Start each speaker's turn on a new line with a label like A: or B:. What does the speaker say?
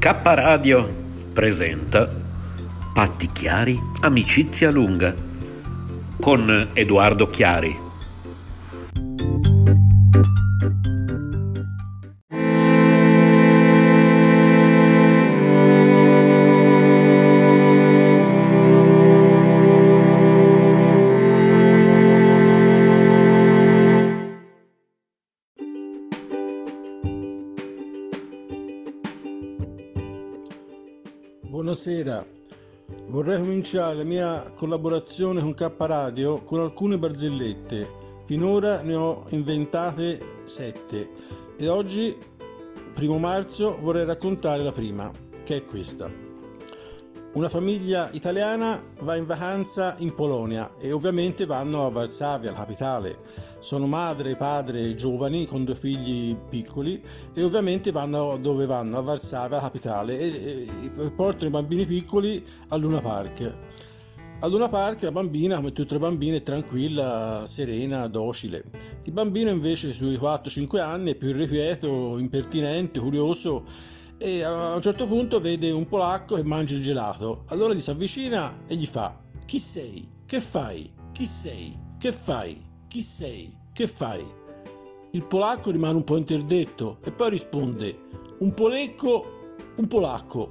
A: K Radio presenta Patti Chiari, amicizia lunga con Edoardo Chiari.
B: Buonasera, vorrei cominciare la mia collaborazione con K Radio con alcune barzellette. Finora ne ho inventate sette e oggi, primo marzo, vorrei raccontare la prima, che è questa. Una famiglia italiana va in vacanza in Polonia e ovviamente vanno a Varsavia, la capitale. Sono madre e padre giovani con due figli piccoli e ovviamente vanno dove vanno, a Varsavia, la capitale, e, e portano i bambini piccoli a Luna Park. A Luna Park la bambina, come tutte le bambine, è tranquilla, serena, docile. Il bambino invece sui 4-5 anni è più irrequieto, impertinente, curioso e a un certo punto vede un polacco che mangia il gelato. Allora gli si avvicina e gli fa: Chi sei? Che fai? Chi sei? Che fai? Chi sei? Che fai? Il polacco rimane un po' interdetto e poi risponde: Un polecco, un polacco.